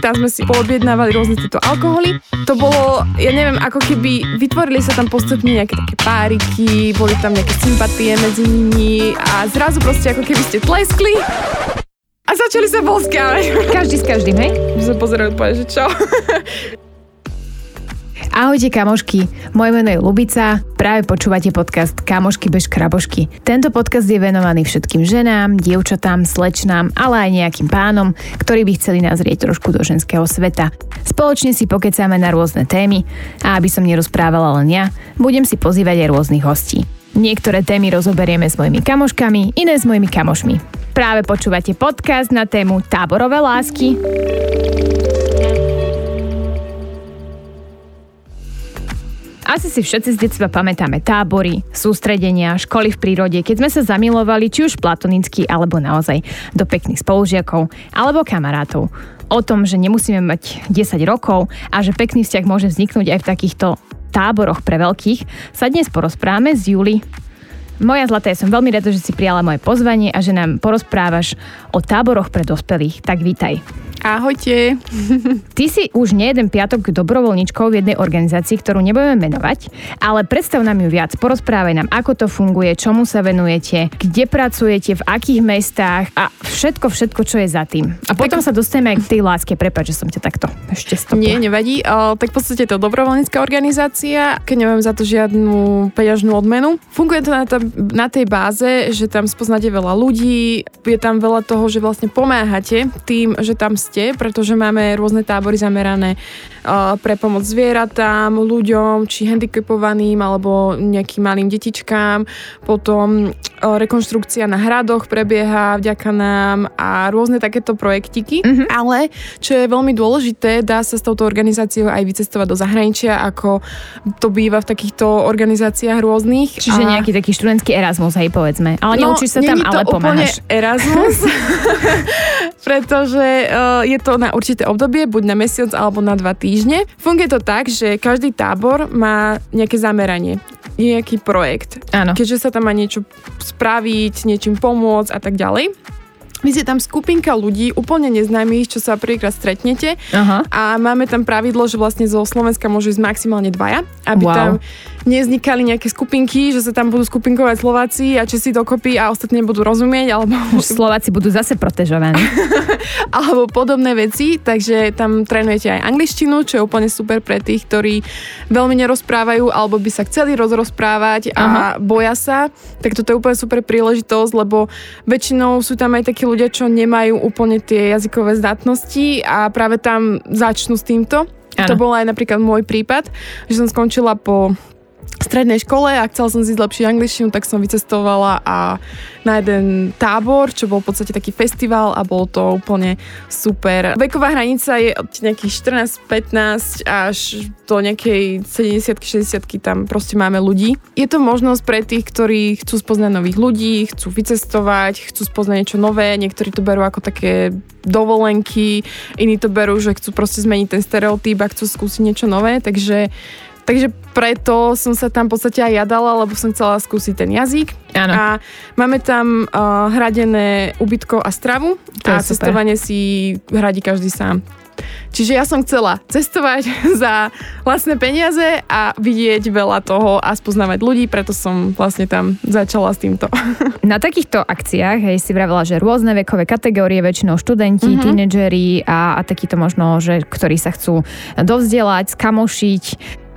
tam sme si poobjednávali rôzne tieto alkoholy. To bolo, ja neviem, ako keby vytvorili sa tam postupne nejaké také páriky, boli tam nejaké sympatie medzi nimi a zrazu proste ako keby ste tleskli a začali sa boskávať. Každý s každým, hej? Že sa pozerali že čo? Ahojte kamošky, moje meno je Lubica, práve počúvate podcast Kamošky bez krabošky. Tento podcast je venovaný všetkým ženám, dievčatám, slečnám, ale aj nejakým pánom, ktorí by chceli nazrieť trošku do ženského sveta. Spoločne si pokecáme na rôzne témy a aby som nerozprávala len ja, budem si pozývať aj rôznych hostí. Niektoré témy rozoberieme s mojimi kamoškami, iné s mojimi kamošmi. Práve počúvate podcast na tému táborové lásky. Asi si všetci z detstva pamätáme tábory, sústredenia, školy v prírode, keď sme sa zamilovali či už platonicky, alebo naozaj do pekných spolužiakov, alebo kamarátov. O tom, že nemusíme mať 10 rokov a že pekný vzťah môže vzniknúť aj v takýchto táboroch pre veľkých, sa dnes porozprávame s Juli. Moja zlatá, ja som veľmi rada, že si prijala moje pozvanie a že nám porozprávaš o táboroch pre dospelých. Tak vítaj. Ahojte. Ty si už nejeden piatok dobrovoľničkou v jednej organizácii, ktorú nebudeme menovať, ale predstav nám ju viac. Porozprávaj nám, ako to funguje, čomu sa venujete, kde pracujete, v akých mestách a všetko, všetko, čo je za tým. A potom tak... sa dostaneme aj k tej láske. Prepač, že som ťa takto ešte stopla. Nie, nevadí. O, tak v podstate je to dobrovoľnícka organizácia, keď neviem za to žiadnu peňažnú odmenu. Funguje to na, t- na tej báze, že tam spoznáte veľa ľudí, je tam veľa toho, že vlastne pomáhate tým, že tam ste, pretože máme rôzne tábory zamerané uh, pre pomoc zvieratám, ľuďom, či handicapovaným, alebo nejakým malým detičkám. Potom uh, rekonštrukcia na hradoch prebieha vďaka nám a rôzne takéto projektiky. Mm-hmm. Ale, čo je veľmi dôležité, dá sa s touto organizáciou aj vycestovať do zahraničia, ako to býva v takýchto organizáciách rôznych. Čiže a... nejaký taký študentský Erasmus, hej, povedzme. Ale no, neučíš sa tam, ale pomáhaš. Erasmus, pretože uh, je to na určité obdobie, buď na mesiac alebo na dva týždne. Funguje to tak, že každý tábor má nejaké zameranie nejaký projekt. Áno. Keďže sa tam má niečo spraviť, niečím pomôcť a tak ďalej. Vy ste tam skupinka ľudí, úplne neznámych, čo sa prvýkrát stretnete Aha. a máme tam pravidlo, že vlastne zo Slovenska môžu ísť maximálne dvaja, aby wow. tam nevznikali nejaké skupinky, že sa tam budú skupinkovať Slováci a Česi dokopy a ostatní budú rozumieť, alebo... Slováci budú zase protežovaní. alebo podobné veci, takže tam trénujete aj angličtinu, čo je úplne super pre tých, ktorí veľmi nerozprávajú alebo by sa chceli rozrozprávať a Aha. boja sa, tak toto je úplne super príležitosť, lebo väčšinou sú tam aj takí ľudia, čo nemajú úplne tie jazykové zdatnosti a práve tam začnú s týmto. Ano. To bol aj napríklad môj prípad, že som skončila po strednej škole a chcela som si zlepšiť angličtinu, tak som vycestovala a na jeden tábor, čo bol v podstate taký festival a bolo to úplne super. Veková hranica je od nejakých 14-15 až do nejakej 70-60 tam proste máme ľudí. Je to možnosť pre tých, ktorí chcú spoznať nových ľudí, chcú vycestovať, chcú spoznať niečo nové, niektorí to berú ako také dovolenky, iní to berú, že chcú proste zmeniť ten stereotyp a chcú skúsiť niečo nové, takže Takže preto som sa tam v podstate aj jadala, lebo som chcela skúsiť ten jazyk. Ano. A máme tam uh, hradené ubytko a stravu to a cestovanie si hradí každý sám. Čiže ja som chcela cestovať za vlastné peniaze a vidieť veľa toho a spoznávať ľudí, preto som vlastne tam začala s týmto. Na takýchto akciách, hej, si vravela, že rôzne vekové kategórie, väčšinou študenti, mm-hmm. tínedžeri a, a takýto možno, že ktorí sa chcú dovzdelať, skamošiť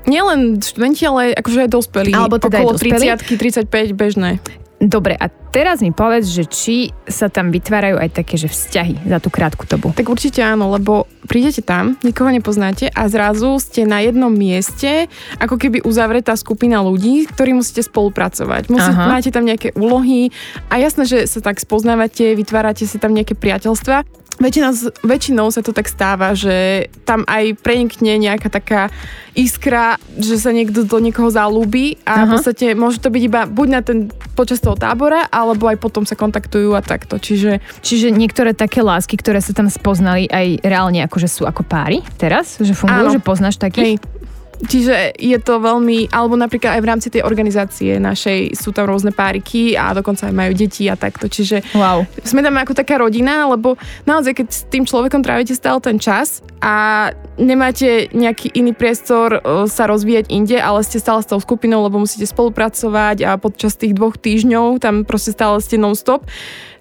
Nielen študenti, ale akože aj dospelí. Alebo teda Okolo 30 35 bežné. Dobre, a teraz mi povedz, že či sa tam vytvárajú aj také, že vzťahy za tú krátku dobu. Tak určite áno, lebo prídete tam, nikoho nepoznáte a zrazu ste na jednom mieste, ako keby uzavretá skupina ľudí, ktorí musíte spolupracovať. Musíte, máte tam nejaké úlohy a jasné, že sa tak spoznávate, vytvárate si tam nejaké priateľstva Väčšinou, väčšinou sa to tak stáva, že tam aj prenikne nejaká taká iskra, že sa niekto do niekoho zalúbi a Aha. v podstate môže to byť iba buď na ten počas toho tábora, alebo aj potom sa kontaktujú a takto. Čiže, Čiže niektoré také lásky, ktoré sa tam spoznali aj reálne akože sú ako páry teraz? Že fungujú, Áno. že poznáš takých? Hej. Čiže je to veľmi, alebo napríklad aj v rámci tej organizácie našej sú tam rôzne páriky a dokonca aj majú deti a takto. Čiže wow. sme tam ako taká rodina, lebo naozaj, keď s tým človekom trávite stále ten čas a nemáte nejaký iný priestor e, sa rozvíjať inde, ale ste stále s tou skupinou, lebo musíte spolupracovať a počas tých dvoch týždňov tam proste stále ste non-stop,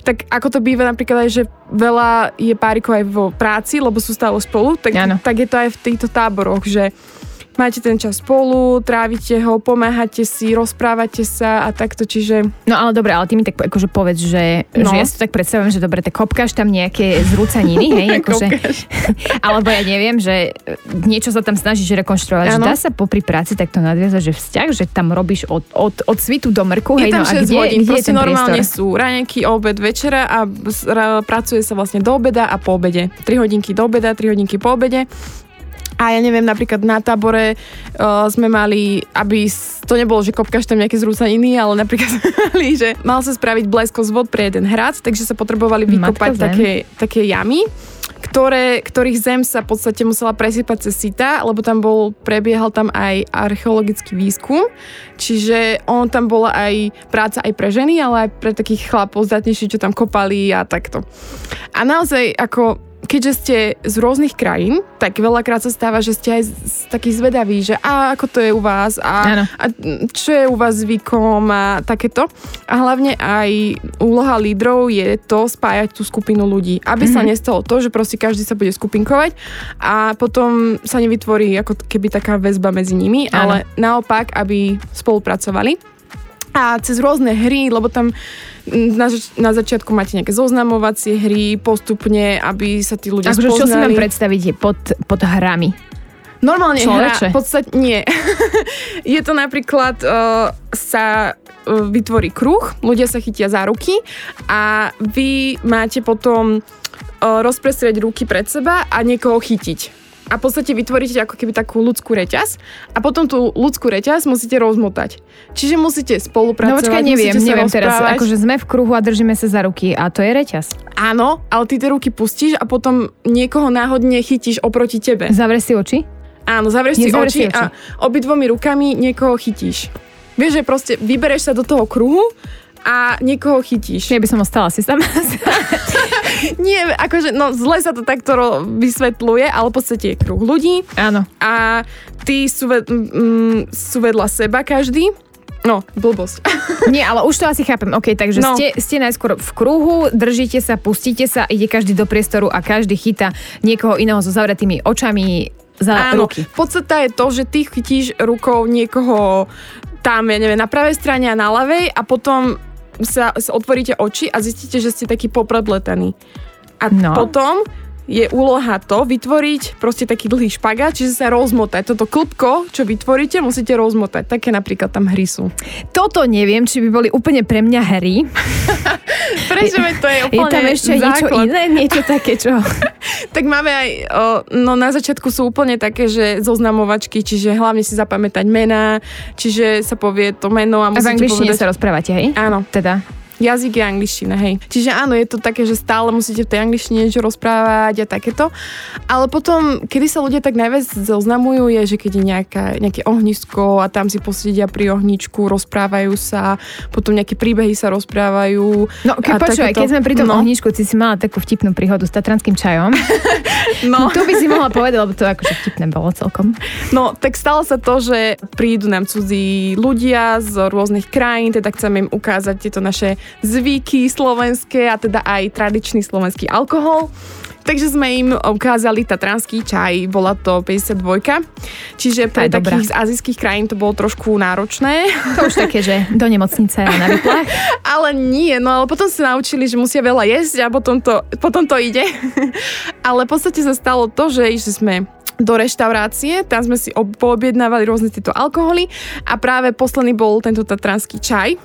tak ako to býva napríklad aj, že veľa je párikov aj vo práci, lebo sú stále spolu, tak, tak je to aj v týchto táboroch, že máte ten čas spolu, trávite ho, pomáhate si, rozprávate sa a takto, čiže... No ale dobre, ale ty mi tak akože povedz, že, no. že ja si to tak predstavujem, že dobre, tak kopkáš tam nejaké zrúcaniny, hej, akože, alebo ja neviem, že niečo sa tam snažíš rekonštruovať, ano. že dá sa popri práci takto nadviazať, že vzťah, že tam robíš od, od, od svitu do mrku, hej, no a kde, hodín, kde je ten normálne priestor? sú raňajky, obed, večera a pracuje sa vlastne do obeda a po obede. 3 hodinky do obeda, 3 hodinky po obede a ja neviem, napríklad na tábore uh, sme mali, aby to nebolo, že kopkáš tam nejaké zrúcaniny, ale napríklad mali, že mal sa spraviť blesko z vod pre jeden hrad, takže sa potrebovali vykopať také, také jamy ktoré, ktorých zem sa v podstate musela presypať cez sita, lebo tam bol, prebiehal tam aj archeologický výskum, čiže on tam bola aj práca aj pre ženy, ale aj pre takých chlapov zdatnejších, čo tam kopali a takto. A naozaj ako keďže ste z rôznych krajín, tak veľakrát sa stáva, že ste aj takí zvedaví, že a ako to je u vás a, a čo je u vás zvykom a takéto. A hlavne aj úloha lídrov je to spájať tú skupinu ľudí, aby mm-hmm. sa mhm. nestalo to, že proste každý sa bude skupinkovať a potom sa nevytvorí ako keby taká väzba medzi nimi, ano. ale naopak, aby spolupracovali. A cez rôzne hry, lebo tam na, na začiatku máte nejaké zoznamovacie hry, postupne, aby sa tí ľudia akože, spoznali. Čo si mám predstaviť pod, pod hrami? Normálne Človeče. hra, v podstate nie. je to napríklad, uh, sa vytvorí kruh, ľudia sa chytia za ruky a vy máte potom rozprestrieť ruky pred seba a niekoho chytiť a v podstate vytvoríte ako keby takú ľudskú reťaz a potom tú ľudskú reťaz musíte rozmotať. Čiže musíte spolupracovať. No počkaj, neviem, neviem teraz, akože sme v kruhu a držíme sa za ruky a to je reťaz. Áno, ale ty tie ruky pustíš a potom niekoho náhodne chytíš oproti tebe. Zavrieš si oči? Áno, zavrieš si oči, oči a obidvomi rukami niekoho chytíš. Vieš, že proste vybereš sa do toho kruhu a niekoho chytíš. Ja by som ostala si sama. Nie, akože, no zle sa to takto vysvetľuje, ale v podstate je kruh ľudí. Áno. A tí sú, ved, mm, sú vedľa seba každý. No, blbosť. Nie, ale už to asi chápem. OK, takže no. ste, ste najskôr v kruhu, držíte sa, pustíte sa, ide každý do priestoru a každý chytá niekoho iného so zavretými očami za Áno, ruky. Podstata je to, že ty chytíš rukou niekoho tam, ja neviem, na pravej strane a na ľavej a potom sa, sa otvoríte oči a zistíte, že ste taký popredletaný. A no. potom je úloha to vytvoriť proste taký dlhý špagát, čiže sa rozmotať. Toto klpko, čo vytvoríte, musíte rozmotať. Také napríklad tam hry sú. Toto neviem, či by boli úplne pre mňa hry. Prečo to je úplne Je tam ešte základ. niečo iné, niečo také, čo... tak máme aj, o, no na začiatku sú úplne také, že zoznamovačky, čiže hlavne si zapamätať mená, čiže sa povie to meno a musíte A v angličtine povedať... sa rozprávate, hej? Áno. Teda? Jazyk je angličtina, hej. Čiže áno, je to také, že stále musíte v tej angličtine niečo rozprávať a takéto. Ale potom, kedy sa ľudia tak najviac zoznamujú, je, že keď je nejaká, nejaké ohnisko a tam si posedia pri ohničku, rozprávajú sa, potom nejaké príbehy sa rozprávajú. No, ke, počúvaj, keď sme pri tom no. ohničku, ty si mala takú vtipnú príhodu s tatranským čajom. no. Tu by si mohla povedať, lebo to akože vtipné bolo celkom. No, tak stalo sa to, že prídu nám cudzí ľudia z rôznych krajín, teda chceme im ukázať tieto naše zvyky slovenské a teda aj tradičný slovenský alkohol. Takže sme im ukázali tatranský čaj, bola to 52. Čiže pre takých z azijských krajín to bolo trošku náročné. To už také, že do nemocnice na vyplach. ale nie, no ale potom sa naučili, že musia veľa jesť a potom to, potom to ide. ale v podstate sa stalo to, že, že sme do reštaurácie, tam sme si poobjednávali rôzne tieto alkoholy a práve posledný bol tento tatranský čaj.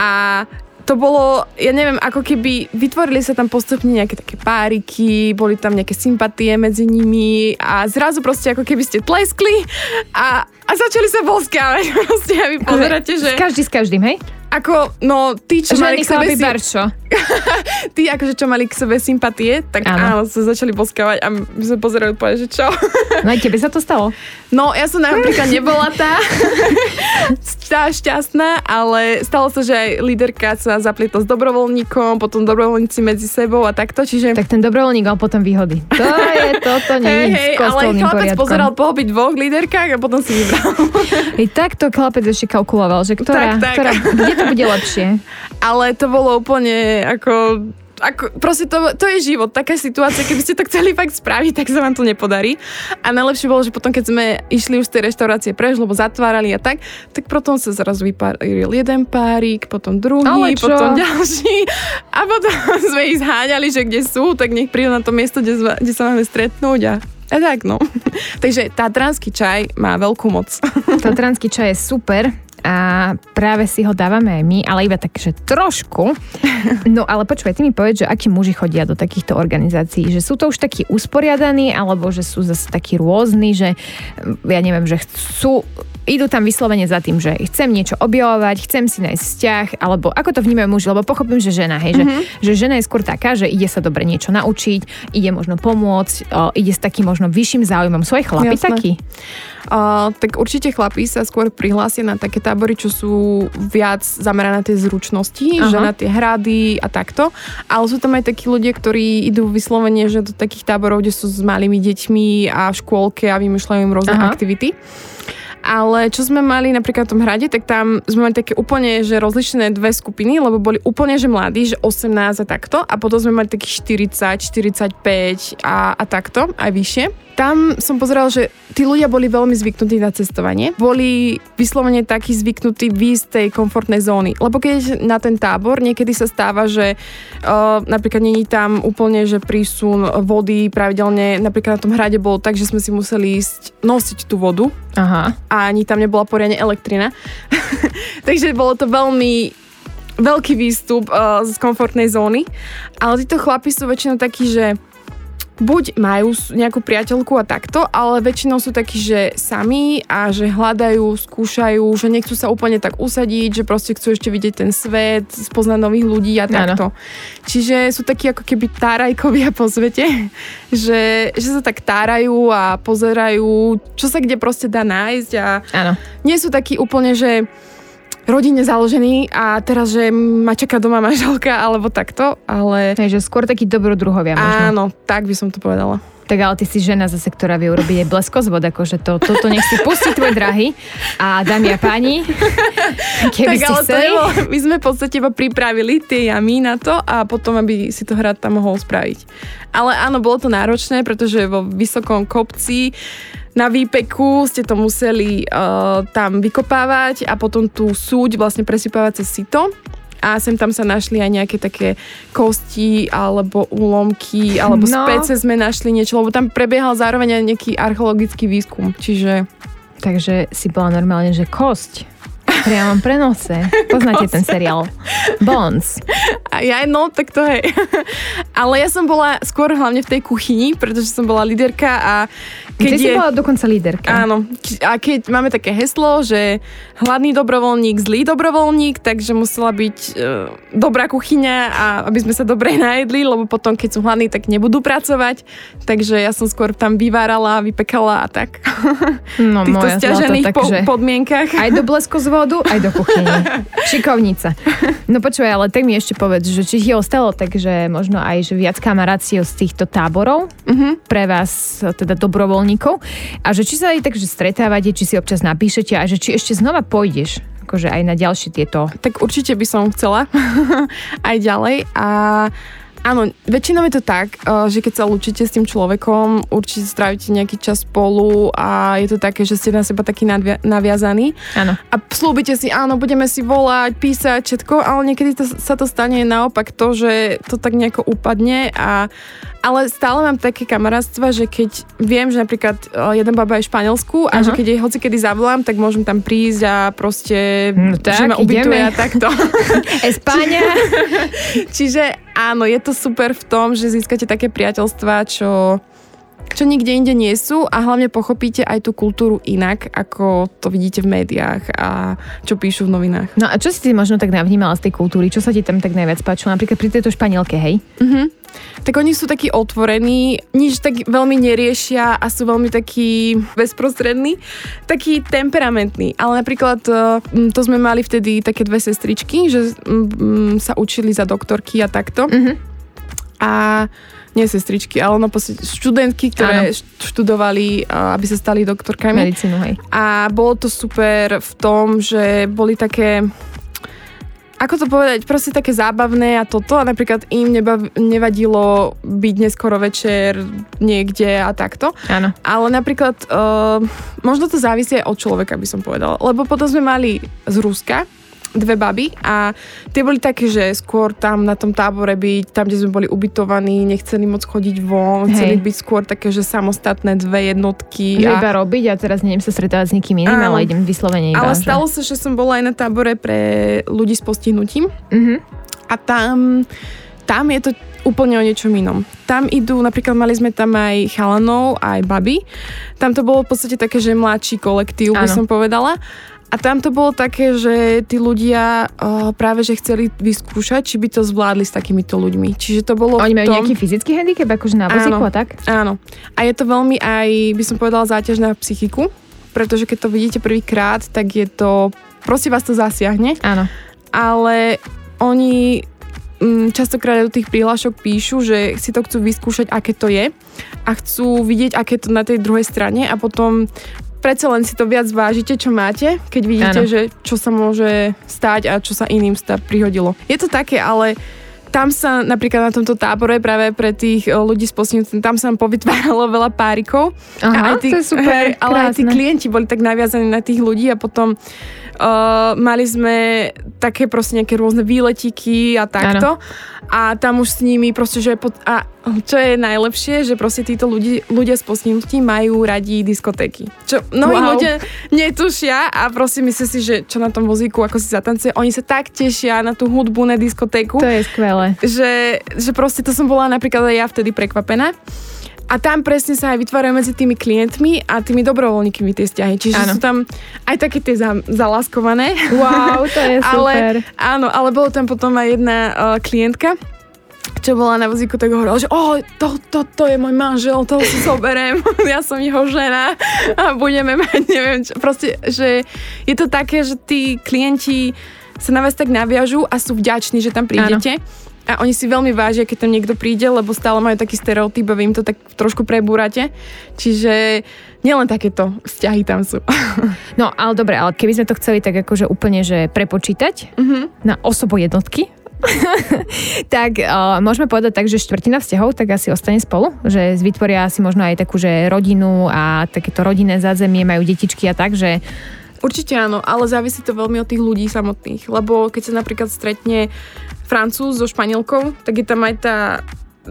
A to bolo, ja neviem, ako keby vytvorili sa tam postupne nejaké také páriky, boli tam nejaké sympatie medzi nimi a zrazu proste ako keby ste tleskli a, a začali sa boskávať proste a vy pozeráte, že... Každý s každým, hej? Ako, no, tí, čo Ženy mali k sebe barčo. tí, akože, čo mali k sebe sympatie, tak Áno. áno, sa začali boskávať a my sme pozerali povedať, že čo. No aj tebe sa to stalo? No, ja som napríklad nebola tá, tá šťastná, ale stalo sa, že aj líderka sa zaplietla s dobrovoľníkom, potom dobrovoľníci medzi sebou a takto, čiže... Tak ten dobrovoľník mal potom výhody. To je, toto nie hej, s ale chlapec poriadkom. pozeral po obi dvoch líderkách a potom si vybral. I takto chlapec ešte kalkuloval, že ktorá, Tak, tak. ktorá kde to bude lepšie. ale to bolo úplne ako... Ako, proste to, to je život, taká situácia, keby ste to chceli fakt spraviť, tak sa vám to nepodarí. A najlepšie bolo, že potom, keď sme išli už z tej reštaurácie preč, lebo zatvárali a tak, tak potom sa zrazu vypáril jeden párik, potom druhý, potom ďalší. A potom sme ich zháňali, že kde sú, tak nech prídu na to miesto, kde, kde sa máme stretnúť a a tak, no. Takže tatranský čaj má veľkú moc. Tatranský čaj je super a práve si ho dávame aj my, ale iba tak, že trošku. No ale počúvaj, ty mi povedz, že akí muži chodia do takýchto organizácií, že sú to už takí usporiadaní, alebo že sú zase takí rôzni, že mm, ja neviem, že chcú idú tam vyslovene za tým, že chcem niečo objavovať, chcem si nájsť vzťah, alebo ako to vnímajú muži, lebo pochopím, že žena, hej, mm-hmm. že, že žena je skôr taká, že ide sa dobre niečo naučiť, ide možno pomôcť, o, ide s takým možno vyšším záujmom. Sú aj chlapi Jasné. takí? Uh, tak určite chlapí sa skôr prihlásia na také tábory, čo sú viac zamerané na tie zručnosti, Aha. že na tie hrady a takto. Ale sú tam aj takí ľudia, ktorí idú vyslovene, že do takých táborov, kde sú s malými deťmi a v škôlke a vymýšľajú im rôzne Aha. aktivity. Ale čo sme mali napríklad v tom hrade, tak tam sme mali také úplne, že rozlišené dve skupiny, lebo boli úplne, že mladí, že 18 a takto. A potom sme mali takých 40, 45 a, a takto, aj vyššie. Tam som pozeral, že tí ľudia boli veľmi zvyknutí na cestovanie. Boli vyslovene takí zvyknutí výjsť z tej komfortnej zóny. Lebo keď na ten tábor, niekedy sa stáva, že uh, napríklad není tam úplne, že prísun vody pravidelne. Napríklad na tom hrade bolo tak, že sme si museli ísť nosiť tú vodu Aha. a ani tam nebola poriadne elektrina. Takže bolo to veľmi veľký výstup uh, z komfortnej zóny. Ale títo chlapi sú väčšinou takí, že buď majú nejakú priateľku a takto, ale väčšinou sú takí, že sami a že hľadajú, skúšajú, že nechcú sa úplne tak usadiť, že proste chcú ešte vidieť ten svet, spoznať nových ľudí a takto. Čiže sú takí ako keby tárajkovia po svete, že, že sa tak tárajú a pozerajú, čo sa kde proste dá nájsť a Áno. nie sú takí úplne, že rodine založení a teraz, že ma čaká doma manželka alebo takto, ale Takže skôr takí dobrodruhovia možno. áno, tak by som to povedala. Tak ale ty si žena zase, ktorá vie urobiť aj bleskozvod, akože to, toto nech si pustí tvoj drahý. A dámy a páni, keby tak ste ale to chceli... nebolo, my sme v podstate iba pripravili tie jamy na to a potom, aby si to hrad tam mohol spraviť. Ale áno, bolo to náročné, pretože vo vysokom kopci na výpeku ste to museli uh, tam vykopávať a potom tú súď vlastne presypávať cez sito a sem tam sa našli aj nejaké také kosti alebo úlomky alebo No. no. spece sme našli niečo, lebo tam prebiehal zároveň aj nejaký archeologický výskum, čiže Takže si bola normálne, že kosť. Priamom prenose. Poznáte ten seriál? Bones. A ja no, tak to hej. Ale ja som bola skôr hlavne v tej kuchyni, pretože som bola líderka a keď Ty si je... bola dokonca líderka. Áno. A keď máme také heslo, že hladný dobrovoľník, zlý dobrovoľník, takže musela byť e, dobrá kuchyňa a aby sme sa dobre najedli, lebo potom, keď sú hladní, tak nebudú pracovať. Takže ja som skôr tam vyvárala, vypekala a tak. No, týchto moja stiažených zlata, po, takže... podmienkach. Aj do blesku z vodu, aj do kuchyne. Šikovnica. No počúvaj, ale tak mi ešte povedz, že či ti ostalo takže možno aj že viac kamaráciou z týchto táborov Mhm. pre vás, teda dobrovoľníkov a že či sa aj takže stretávate, či si občas napíšete a že či ešte znova pôjdeš akože aj na ďalšie tieto Tak určite by som chcela aj ďalej. A Áno, väčšinou je to tak, eh, že keď sa lúčite s tým človekom, určite strávite nejaký čas spolu a je to také, že ste na seba taký nadvia- naviazaní. Áno. a slúbite si, áno, budeme si volať, písať, všetko, ale niekedy to, sa to stane naopak to, že to tak nejako upadne a ale stále mám také kamarátstva, že keď viem, že napríklad jeden baba je v Španielsku a Aha. že keď jej hoci kedy zavolám, tak môžem tam prísť a proste, No že tak, ma ubytuje a takto. Espáňa. Čiže áno, je to super v tom, že získate také priateľstvá, čo čo nikde inde nie sú a hlavne pochopíte aj tú kultúru inak, ako to vidíte v médiách a čo píšu v novinách. No a čo si ty možno tak navnímala z tej kultúry? Čo sa ti tam tak najviac páčilo? Napríklad pri tejto španielke, hej? Uh-huh. Tak oni sú takí otvorení, nič tak veľmi neriešia a sú veľmi takí bezprostrední, takí temperamentní. Ale napríklad e, to sme mali vtedy také dve sestričky, že sa učili za doktorky a takto. Uh-huh. A nie sestričky, ale no študentky, ktoré ano. študovali, aby sa stali doktorkami. Medicínu, hej. A bolo to super v tom, že boli také ako to povedať, proste také zábavné a toto a napríklad im nebav, nevadilo byť neskoro večer niekde a takto. Áno. Ale napríklad uh, možno to závisí aj od človeka, by som povedala. Lebo potom sme mali z Ruska dve baby a tie boli také, že skôr tam na tom tábore byť, tam, kde sme boli ubytovaní, nechceli moc chodiť von, Hej. chceli byť skôr také, že samostatné dve jednotky. Že a... iba robiť a teraz neviem sa stretávať s nikým iným, Áno. ale idem vyslovene iba. Ale že... stalo sa, že som bola aj na tábore pre ľudí s postihnutím uh-huh. a tam, tam je to úplne o niečom inom. Tam idú, napríklad mali sme tam aj chalanov, aj baby. Tam to bolo v podstate také, že mladší kolektív, by som povedala. A tam to bolo také, že tí ľudia uh, práve že chceli vyskúšať, či by to zvládli s takýmito ľuďmi. Čiže to bolo Oni majú tom... nejaký fyzický handicap, akože na vozíku a tak? Áno. A je to veľmi aj, by som povedala, záťaž na psychiku, pretože keď to vidíte prvýkrát, tak je to, proste vás to zasiahne. Áno. Ale oni mm, častokrát do tých prihlášok píšu, že si to chcú vyskúšať, aké to je a chcú vidieť, aké to na tej druhej strane a potom predsa len si to viac vážite, čo máte, keď vidíte, ano. že čo sa môže stať a čo sa iným sta- prihodilo. Je to také, ale tam sa napríklad na tomto tábore práve pre tých eh, ľudí s postihnutím, tam sa nám povytváralo veľa párikov. Aha, a aj tí, to je super, hej, ale aj tí klienti boli tak naviazaní na tých ľudí a potom uh, mali sme také proste nejaké rôzne výletíky a takto. Ano a tam už s nimi proste, že pod, a čo je najlepšie, že proste títo ľudí, ľudia s postihnutím majú radi diskotéky. Čo mnohí wow. ľudia netušia a proste myslia si, že čo na tom vozíku, ako si zatancuje, oni sa tak tešia na tú hudbu, na diskotéku. To je skvelé. Že, že proste to som bola napríklad aj ja vtedy prekvapená. A tam presne sa aj vytvárajú medzi tými klientmi a tými dobrovoľníkmi tie vzťahy. Čiže ano. sú tam aj také tie za, zalaskované. Wow, to je super. ale, áno, ale bolo tam potom aj jedna uh, klientka, čo bola na vozíku, tak hovorila, že oh, to, to, to je môj manžel, toho si zoberiem, ja som jeho žena a budeme mať, neviem čo. Proste, že je to také, že tí klienti sa na vás tak naviažú a sú vďační, že tam prídete. Áno a oni si veľmi vážia, keď tam niekto príde, lebo stále majú taký stereotyp a vy im to tak trošku prebúrate. Čiže nielen takéto vzťahy tam sú. No, ale dobre, ale keby sme to chceli tak akože úplne, že prepočítať uh-huh. na osobo jednotky, tak uh, môžeme povedať tak, že štvrtina vzťahov tak asi ostane spolu, že vytvoria si možno aj takú, že rodinu a takéto rodinné zázemie, majú detičky a tak, že Určite áno, ale závisí to veľmi od tých ľudí samotných, lebo keď sa napríklad stretne Francúz so Španielkou, tak je tam aj tá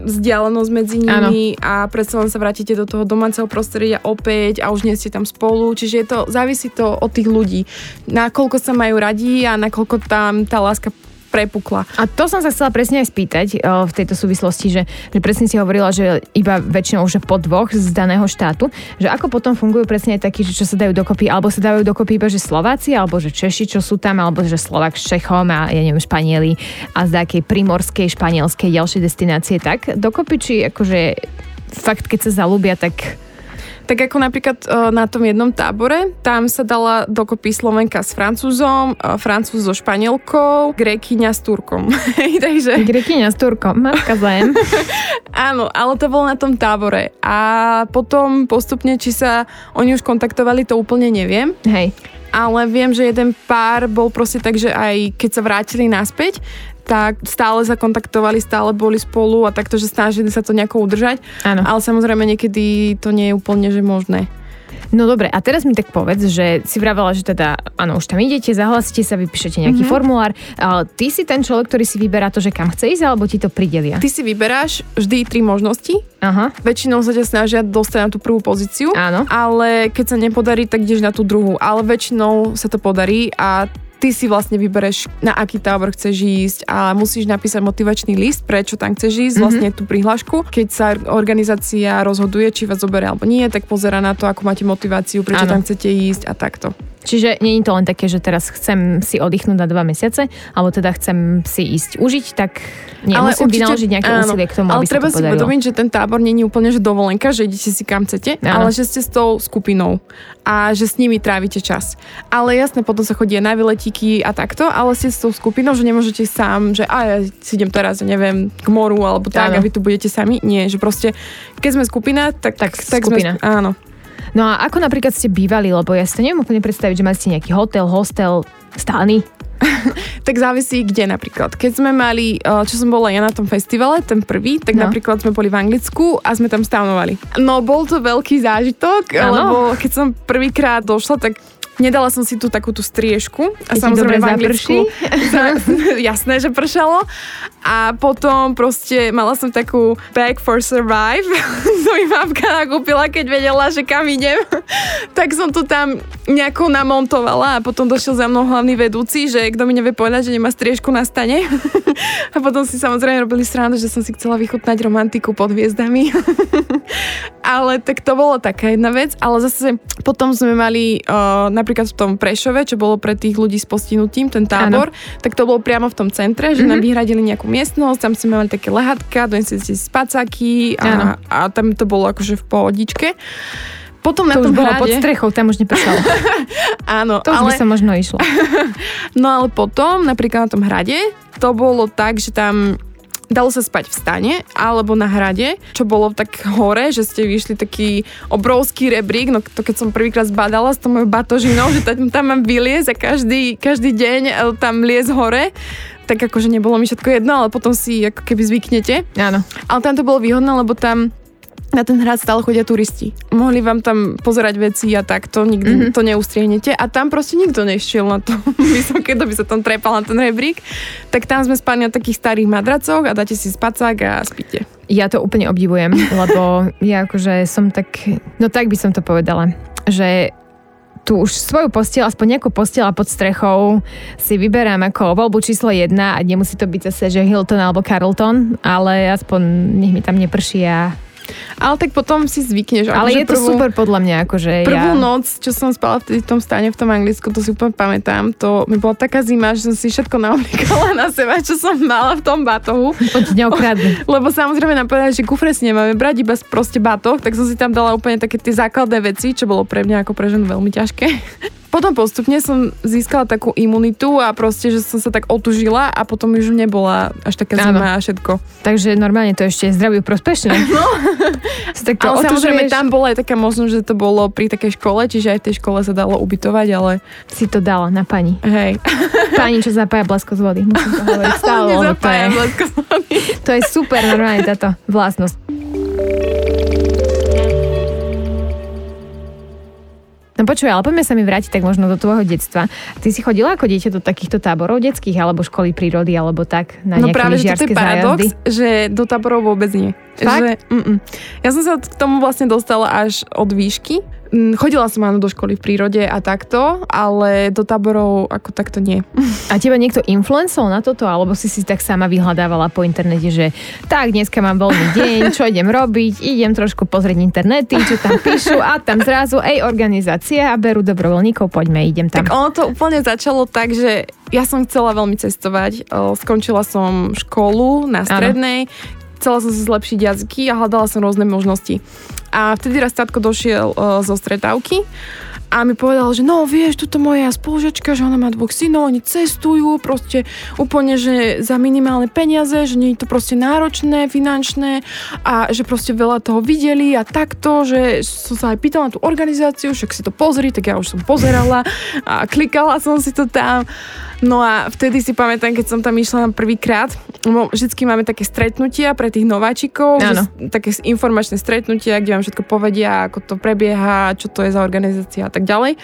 vzdialenosť medzi nimi ano. a predsa len sa vrátite do toho domáceho prostredia opäť a už nie ste tam spolu, čiže je to, závisí to od tých ľudí, nakoľko sa majú radi a nakoľko tam tá láska prepukla. A to som sa chcela presne aj spýtať o, v tejto súvislosti, že, že presne si hovorila, že iba väčšinou už po dvoch z daného štátu, že ako potom fungujú presne takí, že čo sa dajú dokopy, alebo sa dajú dokopy iba, že Slováci, alebo že Češi, čo sú tam, alebo že Slovak s Čechom a ja neviem, Španieli a z takej primorskej, španielskej ďalšej destinácie, tak dokopy, či akože fakt, keď sa zalúbia, tak tak ako napríklad uh, na tom jednom tábore, tam sa dala dokopy Slovenka s Francúzom, uh, Francúz so Španielkou, Grekyňa s Turkom. Takže... Grekyňa s Turkom, matka zem. Áno, ale to bolo na tom tábore. A potom postupne, či sa oni už kontaktovali, to úplne neviem. Hej ale viem, že jeden pár bol proste tak, že aj keď sa vrátili naspäť, tak stále sa kontaktovali, stále boli spolu a takto, že snažili sa to nejako udržať. Ano. Ale samozrejme niekedy to nie je úplne že možné. No dobre, a teraz mi tak povedz, že si vravela, že teda, áno, už tam idete, zahlasíte sa, vypíšete nejaký mm-hmm. formulár. Ale ty si ten človek, ktorý si vyberá to, že kam chce ísť, alebo ti to pridelia? Ty si vyberáš vždy tri možnosti. Aha. Väčšinou sa ťa snažia dostať na tú prvú pozíciu. Áno. Ale keď sa nepodarí, tak ideš na tú druhú. Ale väčšinou sa to podarí a ty si vlastne vybereš, na aký tábor chceš ísť a musíš napísať motivačný list, prečo tam chceš ísť, mm-hmm. vlastne tú prihlášku. Keď sa organizácia rozhoduje, či vás zoberie alebo nie, tak pozera na to, ako máte motiváciu, prečo ano. tam chcete ísť a takto. Čiže nie je to len také, že teraz chcem si oddychnúť na dva mesiace, alebo teda chcem si ísť užiť, tak nie, ale musím určite, vynaložiť nejaké áno, úsilie k tomu, ale aby treba to si uvedomiť, že ten tábor nie je úplne že dovolenka, že idete si kam chcete, áno. ale že ste s tou skupinou a že s nimi trávite čas. Ale jasne, potom sa chodí na vyletíky a takto, ale ste s tou skupinou, že nemôžete sám, že a ja si idem teraz, neviem, k moru alebo tak, áno. a vy tu budete sami. Nie, že proste, keď sme skupina, tak, tak, tak skupina. Sme, áno. No a ako napríklad ste bývali, lebo ja si to neviem úplne predstaviť, že máte nejaký hotel, hostel, stány? tak závisí kde napríklad. Keď sme mali, eh, čo som bola ja na tom festivale, ten prvý, tak no. napríklad sme boli v Anglicku a sme tam stávnovali. No bol to veľký zážitok, ano. lebo keď som prvýkrát došla, tak Nedala som si tú takú tú striežku. A Keď samozrejme v Anglicku. jasné, že pršalo. A potom proste mala som takú bag for survive. to mi mamka nakúpila, keď vedela, že kam idem. tak som to tam nejako namontovala a potom došiel za mnou hlavný vedúci, že kto mi nevie povedať, že nemá striežku na stane. a potom si samozrejme robili srandu, že som si chcela vychutnať romantiku pod hviezdami. ale tak to bolo taká jedna vec. Ale zase potom sme mali uh, napríklad v tom Prešove, čo bolo pre tých ľudí s postihnutím, ten tábor, ano. tak to bolo priamo v tom centre, že mm-hmm. nám vyhradili nejakú miestnosť, tam sme mali také lehatka, donesli si spacáky a, a tam to bolo akože v pohodičke. Potom to na tom už bolo pod strechou, tam už nepršalo. Áno. To už ale... by sa možno išlo. no ale potom, napríklad na tom hrade, to bolo tak, že tam Dalo sa spať v stane alebo na hrade, čo bolo tak hore, že ste vyšli taký obrovský rebrík, no to keď som prvýkrát zbadala s tou mojou batožinou, že tam, tam mám vyliez a každý, každý deň e, tam liez hore, tak akože nebolo mi všetko jedno, ale potom si ako keby zvyknete. Áno. Ale tam to bolo výhodné, lebo tam na ten hrad stále chodia turisti. Mohli vám tam pozerať veci a tak, to nikdy mm-hmm. to neustrienete. A tam proste nikto nešiel na to vysoké, kto by sa tam trepal na ten rebrík. Tak tam sme spali na takých starých madracoch a dáte si spacák a spíte. Ja to úplne obdivujem, lebo ja akože som tak, no tak by som to povedala, že tu už svoju postiel, aspoň nejakú postiel pod strechou si vyberám ako voľbu číslo jedna a nemusí to byť zase, že Hilton alebo Carlton, ale aspoň nech mi tam neprší a ale tak potom si zvykneš. Ale je to prvú, super podľa mňa. Akože prvú ja... noc, čo som spala v tom stane v tom Anglicku, to si úplne pamätám, to mi bola taká zima, že som si všetko naoblikala na seba, čo som mala v tom batohu. Poď Lebo samozrejme nám povedali, že kufre si nemáme brať, iba proste batoh, tak som si tam dala úplne také tie základné veci, čo bolo pre mňa ako pre ženu veľmi ťažké. Potom postupne som získala takú imunitu a proste, že som sa tak otužila a potom už nebola až taká zima a všetko. Takže normálne to ešte zdraví prospešné. No. tak ale samozrejme tam bola aj taká možnosť, že to bolo pri takej škole, čiže aj v tej škole sa dalo ubytovať, ale... Si to dala na pani. Hej. Pani, čo zapája blesko z vody. Musím to hovoriť stále. to je, z vody. to je super normálne táto vlastnosť. No počuj, ale poďme sa mi vrátiť tak možno do tvojho detstva. Ty si chodila ako dieťa do takýchto táborov detských alebo školy prírody alebo tak na no práve, že to je paradox, zájazdy? že do táborov vôbec nie. Fakt? Že, Ja som sa k tomu vlastne dostala až od výšky, chodila som áno do školy v prírode a takto, ale do táborov ako takto nie. A teba niekto influencol na toto, alebo si si tak sama vyhľadávala po internete, že tak, dneska mám voľný deň, čo idem robiť, idem trošku pozrieť internety, čo tam píšu a tam zrazu, ej, organizácia a berú dobrovoľníkov, poďme, idem tam. Tak ono to úplne začalo tak, že ja som chcela veľmi cestovať. Skončila som školu na strednej, ano chcela som si zlepšiť jazyky a hľadala som rôzne možnosti. A vtedy raz tatko došiel uh, zo stretávky a mi povedal, že no vieš, tuto moja spolužečka, že ona má dvoch synov, oni cestujú proste úplne, že za minimálne peniaze, že nie je to proste náročné, finančné a že proste veľa toho videli a takto, že som sa aj pýtala na tú organizáciu, však si to pozri, tak ja už som pozerala a klikala som si to tam. No a vtedy si pamätám, keď som tam išla prvýkrát, vždycky máme také stretnutia pre tých nováčikov, že, také informačné stretnutia, kde vám všetko povedia, ako to prebieha, čo to je za organizácia a tak ďalej.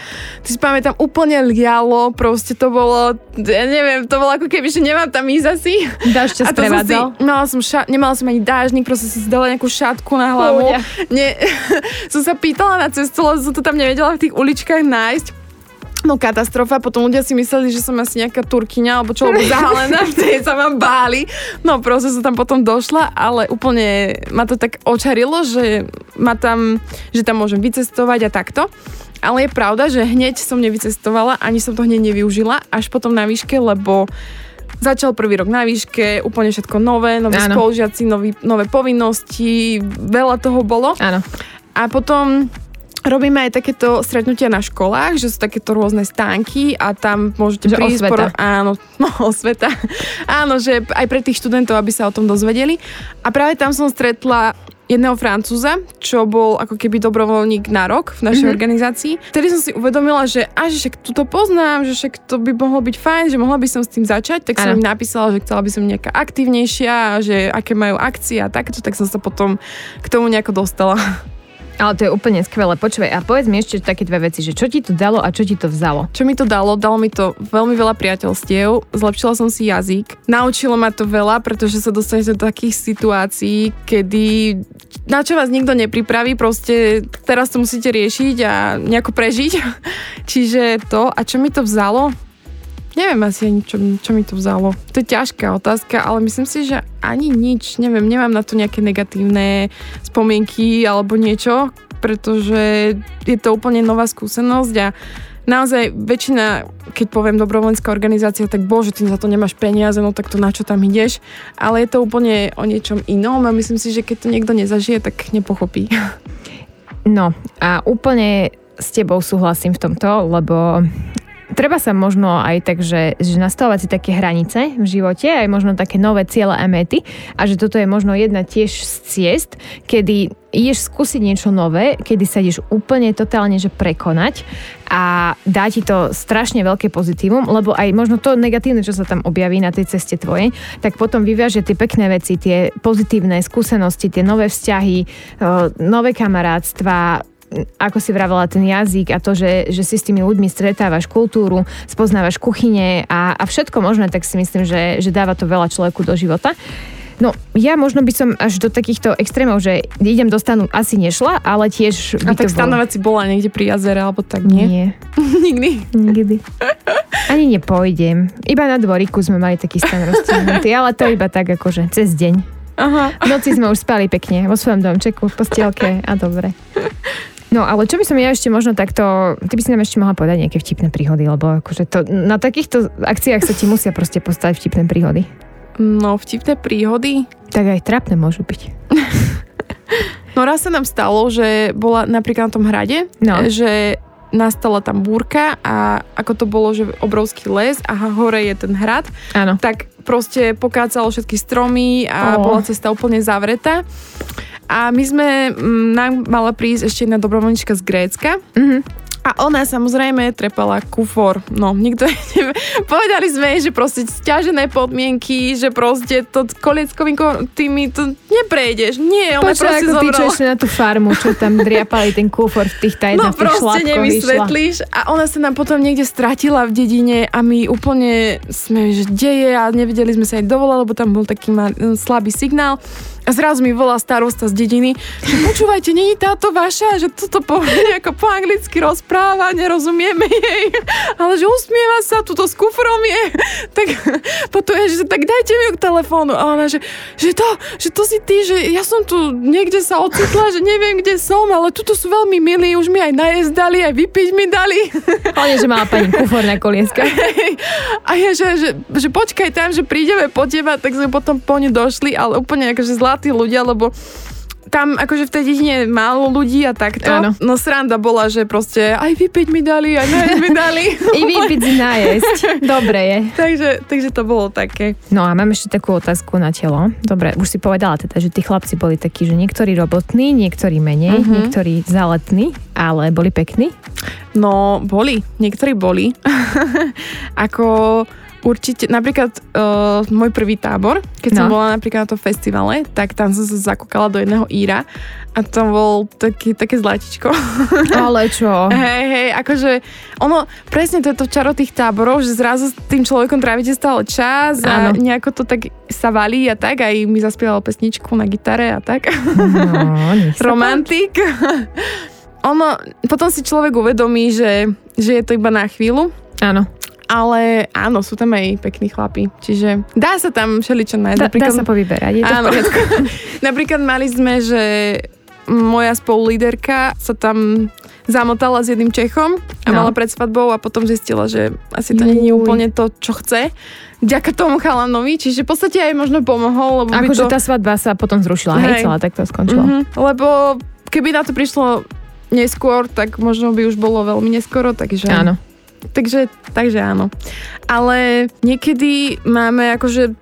Ty si pamätám, úplne lialo, proste to bolo, ja neviem, to bolo ako keby, že nemám tam ísť asi. Dáš ťa sprevádzal? Si, mala som, ša- nemala som ani dážnik, proste som si dala nejakú šatku na hlavu. Nie, som sa pýtala na cestu, lebo som to tam nevedela v tých uličkách nájsť No katastrofa, potom ľudia si mysleli, že som asi nejaká turkyňa, alebo čo, alebo zahalená, vtedy sa ma báli. No proste som tam potom došla, ale úplne ma to tak očarilo, že ma tam, že tam môžem vycestovať a takto. Ale je pravda, že hneď som nevycestovala, ani som to hneď nevyužila, až potom na výške, lebo začal prvý rok na výške, úplne všetko nové, nové spolužiaci, nový, nové povinnosti, veľa toho bolo. Áno. A potom Robíme aj takéto stretnutia na školách, že sú takéto rôzne stánky a tam môžete že prísť. Osveta. áno, no osveta. áno, že aj pre tých študentov, aby sa o tom dozvedeli. A práve tam som stretla jedného Francúza, čo bol ako keby dobrovoľník na rok v našej mm-hmm. organizácii. Vtedy som si uvedomila, že a že však toto poznám, že však to by mohlo byť fajn, že mohla by som s tým začať, tak som im napísala, že chcela by som nejaká aktívnejšia, že aké majú akcie a takto, tak som sa potom k tomu nejako dostala. Ale to je úplne skvelé. Počúvaj, a povedz mi ešte také dve veci, že čo ti to dalo a čo ti to vzalo? Čo mi to dalo? Dalo mi to veľmi veľa priateľstiev, zlepšila som si jazyk, naučilo ma to veľa, pretože sa dostanete do takých situácií, kedy na čo vás nikto nepripraví, proste teraz to musíte riešiť a nejako prežiť. Čiže to, a čo mi to vzalo? Neviem asi ani, čo, čo mi to vzalo. To je ťažká otázka, ale myslím si, že ani nič, neviem, nemám na to nejaké negatívne spomienky alebo niečo, pretože je to úplne nová skúsenosť a naozaj väčšina, keď poviem dobrovoľnícka organizácia, tak bože, ty za to nemáš peniaze, no tak to na čo tam ideš, ale je to úplne o niečom inom a myslím si, že keď to niekto nezažije, tak nepochopí. No a úplne s tebou súhlasím v tomto, lebo treba sa možno aj tak, že, že nastavovať si také hranice v živote, aj možno také nové ciele a mety a že toto je možno jedna tiež z ciest, kedy ideš skúsiť niečo nové, kedy sa ideš úplne totálne že prekonať a dá ti to strašne veľké pozitívum, lebo aj možno to negatívne, čo sa tam objaví na tej ceste tvojej, tak potom vyviaže tie pekné veci, tie pozitívne skúsenosti, tie nové vzťahy, nové kamarátstva, ako si vravela, ten jazyk a to, že, že si s tými ľuďmi stretávaš kultúru, spoznávaš kuchyne a, a všetko možné, tak si myslím, že, že dáva to veľa človeku do života. No, ja možno by som až do takýchto extrémov, že idem do stanu, asi nešla, ale tiež by A tak stanovať si bola niekde pri jazere, alebo tak nie? Nie. Nikdy? Nikdy. Ani nepojdem. Iba na dvoriku sme mali taký stan roztiahnutý, ale to iba tak akože cez deň. Aha. V noci sme už spali pekne vo svojom domčeku, v postielke a dobre. No ale čo by som ja ešte možno takto, ty by si nám ešte mohla povedať nejaké vtipné príhody, lebo akože to, na takýchto akciách sa ti musia proste postať vtipné príhody. No, vtipné príhody? Tak aj trapné môžu byť. no raz sa nám stalo, že bola napríklad na tom hrade, no. že nastala tam búrka a ako to bolo, že obrovský les a hore je ten hrad, Áno. tak proste pokácalo všetky stromy a oh. bola cesta úplne zavretá. A my sme, mm, nám mala prísť ešte jedna dobrovoľnička z Grécka. Mm-hmm. A ona samozrejme trepala kufor. No, nikto nevie. Povedali sme že proste stiažené podmienky, že proste to kolieckovým tými to neprejdeš. Nie, ona Počuva, proste ako zobrala. ty, čo na tú farmu, čo tam driapali ten kufor v tých tajných No proste nevysvetlíš. A ona sa nám potom niekde stratila v dedine a my úplne sme, že deje a nevedeli sme sa aj dovolať, lebo tam bol taký slabý signál. Zrazu mi volá starosta z dediny, že počúvajte, není táto vaša, že toto po, nejako po anglicky rozpráva, nerozumieme jej, ale že usmieva sa, tuto s kufrom je, tak potom je, že tak dajte mi ju k telefónu. A ona, že, že to, že to si ty, že ja som tu niekde sa ocitla, že neviem, kde som, ale tuto sú veľmi milí, už mi aj najesť dali, aj vypiť mi dali. Ale že mala pani kufor na kolieska. A ja, že, že, že počkaj tam, že prídeme po teba, tak sme potom po ňu došli, ale úplne akože zlá tí ľudia, lebo tam akože v tej dedine málo ľudí a takto. Áno. No sranda bola, že proste aj vypiť mi dali, aj najesť mi dali. I vypiť si najesť. Dobre je. takže, takže to bolo také. No a mám ešte takú otázku na telo. Dobre, už si povedala teda, že tí chlapci boli takí, že niektorí robotní, niektorí menej, uh-huh. niektorí záletní, ale boli pekní? No, boli. Niektorí boli. Ako Určite, napríklad uh, môj prvý tábor, keď no. som bola napríklad na tom festivale, tak tam som sa zakúkala do jedného Íra a tam bol taký, také zlatičko. Ale čo? hej, hej, akože ono, presne to je to čaro tých táborov, že zrazu s tým človekom trávite stále čas a ano. nejako to tak sa valí a tak, aj mi zaspieval pesničku na gitare a tak. No, Romantik. ono, potom si človek uvedomí, že že je to iba na chvíľu. Áno. Ale áno, sú tam aj pekní chlapi. Čiže dá sa tam všeličo nájsť. Dá, dá sa povyberať, je to áno. Napríklad mali sme, že moja spolulíderka sa tam zamotala s jedným Čechom a no. mala pred svadbou a potom zistila, že asi to nie je úplne to, čo chce. Ďaka tomu chalanovi, čiže v podstate aj možno pomohol. Lebo Akože to... tá svadba sa potom zrušila, hej, hej celá tak to skončilo. Mm-hmm, lebo keby na to prišlo neskôr, tak možno by už bolo veľmi neskoro, takže... Áno. Takže, takže áno. Ale niekedy máme akože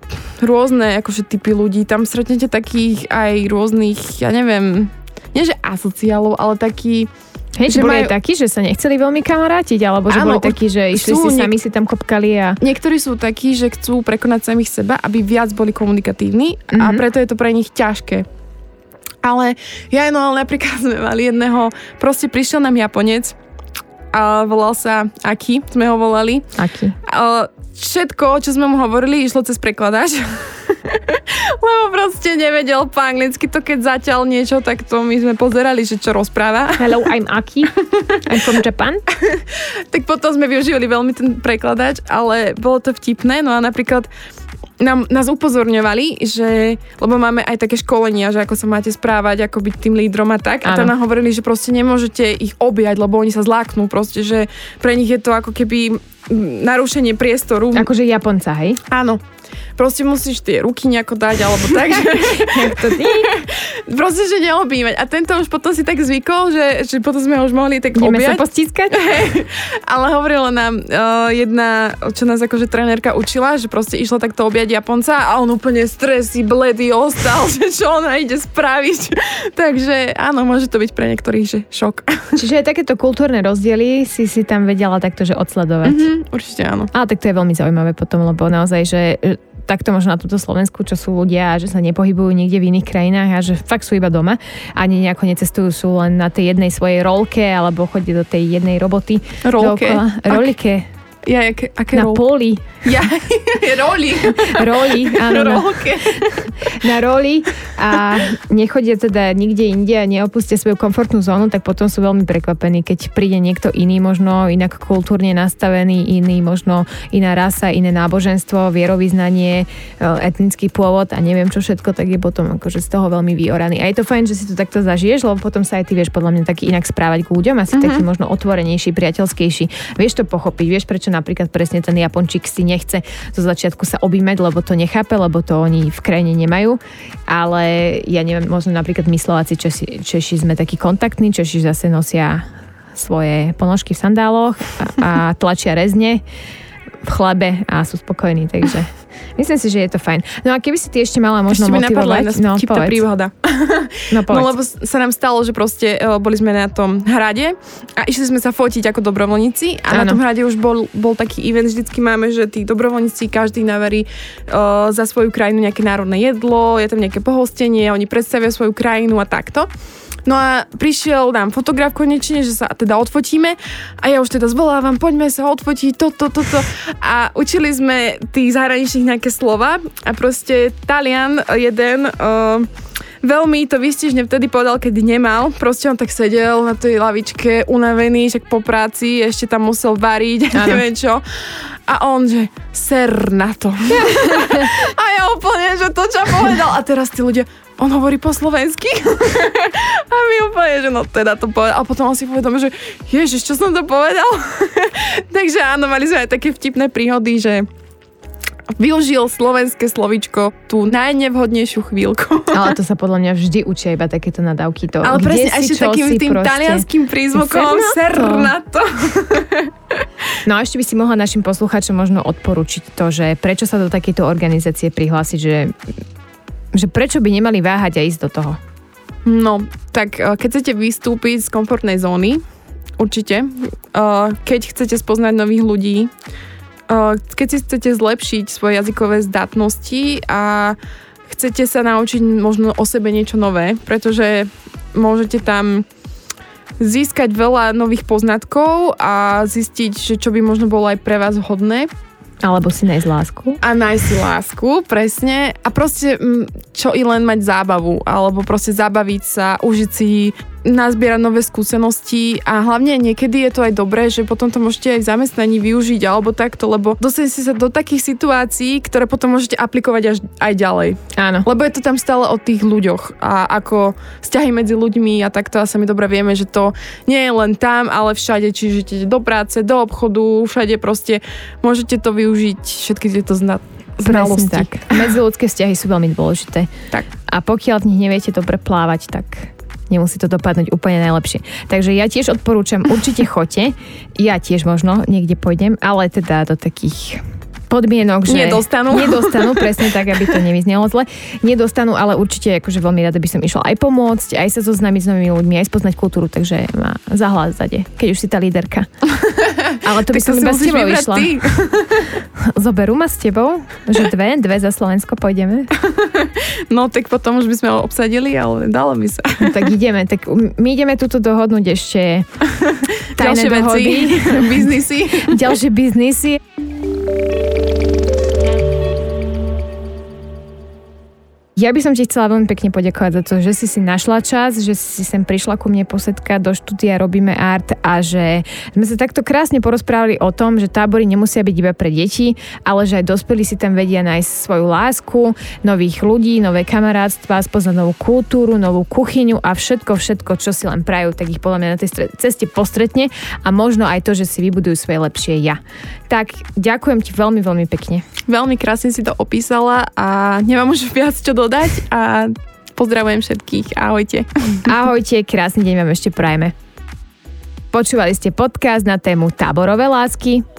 rôzne akože typy ľudí. Tam stretnete takých aj rôznych, ja neviem, nie že asociálov, ale taký Hej, že boli majú... takí, že sa nechceli veľmi kamarátiť, alebo že Áno, boli takí, že išli si niek- sami si tam kopkali a... Niektorí sú takí, že chcú prekonať samých seba, aby viac boli komunikatívni mm-hmm. a mhm. preto je to pre nich ťažké. Ale ja no ale napríklad sme mali jedného, proste prišiel nám Japonec, a volal sa Aki, sme ho volali. Aki. A všetko, čo sme mu hovorili, išlo cez prekladač. Lebo proste nevedel po anglicky to, keď zatiaľ niečo, tak to my sme pozerali, že čo rozpráva. Hello, I'm Aki. I'm from Japan. tak potom sme využívali veľmi ten prekladač, ale bolo to vtipné. No a napríklad nám, nás upozorňovali, že, lebo máme aj také školenia, že ako sa máte správať, ako byť tým lídrom a tak. Ano. A tam nám hovorili, že proste nemôžete ich objať, lebo oni sa zláknú proste, že pre nich je to ako keby narušenie priestoru. Akože Japonca, hej? Áno proste musíš tie ruky nejako dať, alebo tak, že... to ty? proste, že neobývať. A tento už potom si tak zvykol, že, že potom sme už mohli tak Ideme objať. sa postískať? Ale hovorila nám uh, jedna, čo nás akože trenérka učila, že proste išla takto objať Japonca a on úplne stresy, bledý ostal, že čo ona ide spraviť. Takže áno, môže to byť pre niektorých, že šok. Čiže aj takéto kultúrne rozdiely si si tam vedela takto, že odsledovať. Mm-hmm, určite áno. Ale tak to je veľmi zaujímavé potom, lebo naozaj, že takto možno na túto Slovensku, čo sú ľudia, že sa nepohybujú niekde v iných krajinách a že fakt sú iba doma. Ani nejako necestujú, sú len na tej jednej svojej rolke alebo chodí do tej jednej roboty. Rolke? Rolike. Ja, jak, aké na rol? poli. Ja, roli. roli, áno. Rolke. Na, na roli a nechodia teda nikde inde a neopustia svoju komfortnú zónu, tak potom sú veľmi prekvapení, keď príde niekto iný, možno inak kultúrne nastavený, iný, možno iná rasa, iné náboženstvo, vierovýznanie, e, etnický pôvod a neviem čo všetko, tak je potom akože z toho veľmi vyoraný. A je to fajn, že si to takto zažiješ, lebo potom sa aj ty vieš podľa mňa taký inak správať k ľuďom, asi uh-huh. taký možno otvorenejší, priateľskejší. Vieš to pochopiť, vieš prečo napríklad presne ten Japončík si nechce zo začiatku sa objímať, lebo to nechápe, lebo to oni v krajine nemajú. Ale ja neviem, možno napríklad my Slováci, Češi, Češi sme takí kontaktní, Češi zase nosia svoje ponožky v sandáloch a, a tlačia rezne v chlebe a sú spokojní, takže myslím si, že je to fajn. No a keby si ty ešte mala možno ešte motivovať... no, povedz. príhoda. No, povedz. no lebo sa nám stalo, že proste uh, boli sme na tom hrade a išli sme sa fotiť ako dobrovoľníci a ano. na tom hrade už bol, bol taký event, vždycky máme, že tí dobrovoľníci každý naverí uh, za svoju krajinu nejaké národné jedlo, je tam nejaké pohostenie, oni predstavia svoju krajinu a takto. No a prišiel nám fotograf konečne, že sa teda odfotíme a ja už teda zvolávam, poďme sa odfotiť toto, toto. A učili sme tých zahraničných nejaké slova a proste Talian jeden uh, veľmi to vystižne vtedy povedal, keď nemal. Proste on tak sedel na tej lavičke, unavený, však po práci, ešte tam musel variť, ano. neviem čo. A on, že ser na to. a úplne, že to čo povedal. A teraz tí ľudia, on hovorí po slovensky. a my úplne, že no teda to povedal. A potom on si povedal, že ježiš, čo som to povedal? Takže áno, mali sme aj také vtipné príhody, že využil slovenské slovičko tú najnevhodnejšiu chvíľku. Ale to sa podľa mňa vždy učia iba takéto nadávky. To, Ale presne, ešte takým tým proste... talianským prízvukom sernato. No a ešte by si mohla našim poslucháčom možno odporučiť to, že prečo sa do takejto organizácie prihlásiť, že že prečo by nemali váhať a ísť do toho? No, tak eh, keď chcete vystúpiť z komfortnej zóny, určite. Eh, keď chcete spoznať nových ľudí, keď si chcete zlepšiť svoje jazykové zdatnosti a chcete sa naučiť možno o sebe niečo nové, pretože môžete tam získať veľa nových poznatkov a zistiť, že čo by možno bolo aj pre vás vhodné. Alebo si nájsť lásku. A nájsť si lásku, presne. A proste, čo i len mať zábavu. Alebo proste zabaviť sa, užiť si nazbierať nové skúsenosti a hlavne niekedy je to aj dobré, že potom to môžete aj v zamestnaní využiť alebo takto, lebo dostanete sa do takých situácií, ktoré potom môžete aplikovať až aj ďalej. Áno. Lebo je to tam stále o tých ľuďoch a ako vzťahy medzi ľuďmi a takto a sa my dobre vieme, že to nie je len tam, ale všade, čiže idete do práce, do obchodu, všade proste môžete to využiť, všetky tieto zna- znalosti. tak. Medziludské vzťahy sú veľmi dôležité. Tak. A pokiaľ v nich neviete dobre plávať, tak nemusí to dopadnúť úplne najlepšie. Takže ja tiež odporúčam, určite choďte. Ja tiež možno niekde pôjdem, ale teda do takých podmienok, že... Nedostanú. Nedostanú, presne tak, aby to nevyznelo zle. Nedostanú, ale určite akože veľmi rada by som išla aj pomôcť, aj sa zoznámiť s novými ľuďmi, aj spoznať kultúru, takže ma zahlas zade, keď už si tá líderka. Ale to by som iba s tebou išla. Ty. Zoberú ma s tebou? Že dve? Dve za Slovensko pôjdeme? No tak potom už by sme ho obsadili, ale dalo by sa. No, tak ideme. Tak my ideme túto dohodnúť ešte tajné Ďalšie dohody. veci, biznisy. Ďalšie biznisy. Ja by som ti chcela veľmi pekne poďakovať za to, že si si našla čas, že si sem prišla ku mne posetka do štúdia Robíme art a že sme sa takto krásne porozprávali o tom, že tábory nemusia byť iba pre deti, ale že aj dospelí si tam vedia nájsť svoju lásku, nových ľudí, nové kamarátstva, spoznať novú kultúru, novú kuchyňu a všetko, všetko, čo si len prajú, tak ich podľa mňa na tej ceste postretne a možno aj to, že si vybudujú svoje lepšie ja. Tak ďakujem ti veľmi, veľmi pekne. Veľmi krásne si to opísala a nemám už viac čo dodať a pozdravujem všetkých. Ahojte. Ahojte, krásny deň vám ešte prajme. Počúvali ste podcast na tému táborové lásky.